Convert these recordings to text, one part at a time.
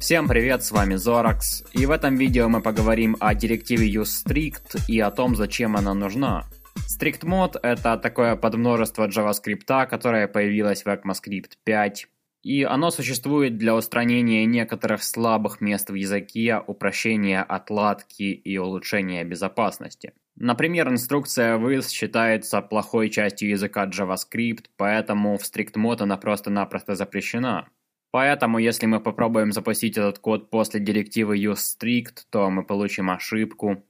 Всем привет, с вами Zorax, и в этом видео мы поговорим о директиве useStrict и о том, зачем она нужна. StrictMod это такое подмножество JavaScript, которое появилось в ECMAScript 5, и оно существует для устранения некоторых слабых мест в языке, упрощения отладки и улучшения безопасности. Например, инструкция with считается плохой частью языка JavaScript, поэтому в StrictMod она просто-напросто запрещена. Поэтому, если мы попробуем запустить этот код после директивы useStrict, то мы получим ошибку,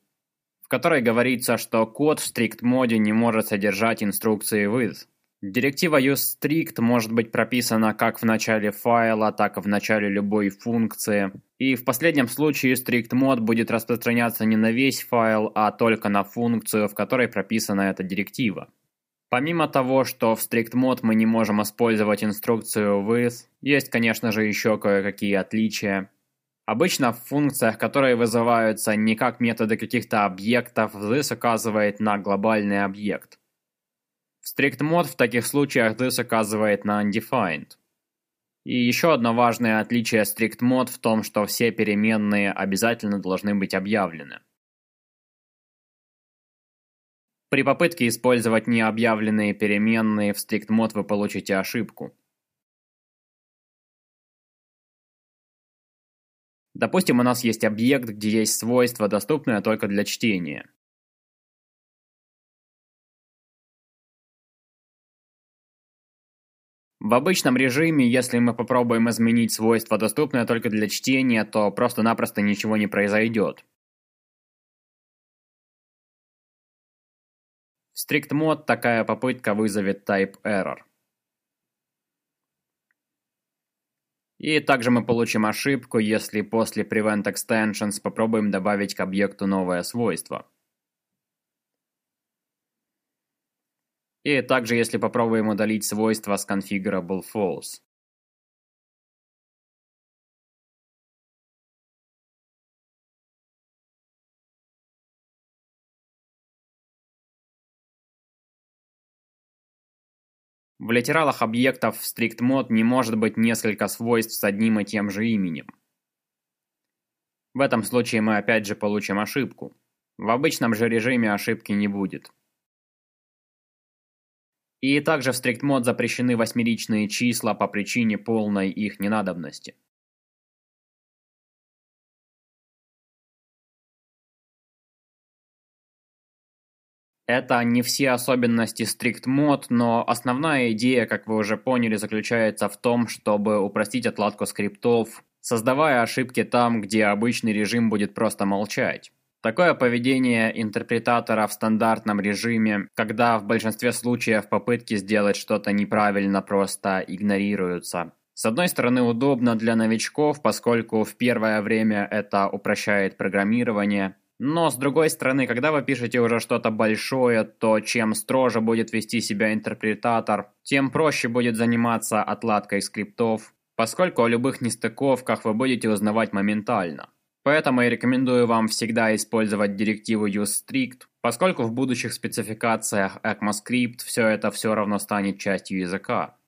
в которой говорится, что код в strict-моде не может содержать инструкции with. Директива useStrict может быть прописана как в начале файла, так и в начале любой функции. И в последнем случае strict-мод будет распространяться не на весь файл, а только на функцию, в которой прописана эта директива. Помимо того, что в strict-mode мы не можем использовать инструкцию with, есть, конечно же, еще кое-какие отличия. Обычно в функциях, которые вызываются не как методы каких-то объектов, this указывает на глобальный объект. В strict-mode в таких случаях this указывает на undefined. И еще одно важное отличие strict-mode в том, что все переменные обязательно должны быть объявлены. При попытке использовать необъявленные переменные в StrictMod вы получите ошибку. Допустим, у нас есть объект, где есть свойство, доступное только для чтения. В обычном режиме, если мы попробуем изменить свойство, доступное только для чтения, то просто-напросто ничего не произойдет. В strict-mode такая попытка вызовет type error. И также мы получим ошибку, если после prevent extensions попробуем добавить к объекту новое свойство. И также если попробуем удалить свойство с configurable false. В литералах объектов в strict-mode не может быть несколько свойств с одним и тем же именем. В этом случае мы опять же получим ошибку. В обычном же режиме ошибки не будет. И также в strict-mode запрещены восьмеричные числа по причине полной их ненадобности. Это не все особенности Strict Mode, но основная идея, как вы уже поняли, заключается в том, чтобы упростить отладку скриптов, создавая ошибки там, где обычный режим будет просто молчать. Такое поведение интерпретатора в стандартном режиме, когда в большинстве случаев попытки сделать что-то неправильно просто игнорируются. С одной стороны удобно для новичков, поскольку в первое время это упрощает программирование, но, с другой стороны, когда вы пишете уже что-то большое, то чем строже будет вести себя интерпретатор, тем проще будет заниматься отладкой скриптов, поскольку о любых нестыковках вы будете узнавать моментально. Поэтому я рекомендую вам всегда использовать директиву useStrict, поскольку в будущих спецификациях ECMAScript все это все равно станет частью языка.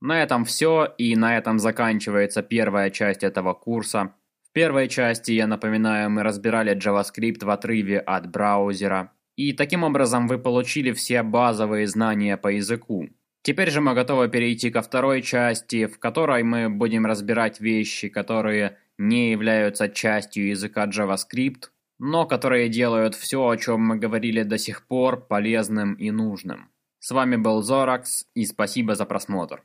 На этом все, и на этом заканчивается первая часть этого курса. В первой части, я напоминаю, мы разбирали JavaScript в отрыве от браузера. И таким образом вы получили все базовые знания по языку. Теперь же мы готовы перейти ко второй части, в которой мы будем разбирать вещи, которые не являются частью языка JavaScript, но которые делают все, о чем мы говорили до сих пор, полезным и нужным. С вами был Zorax, и спасибо за просмотр.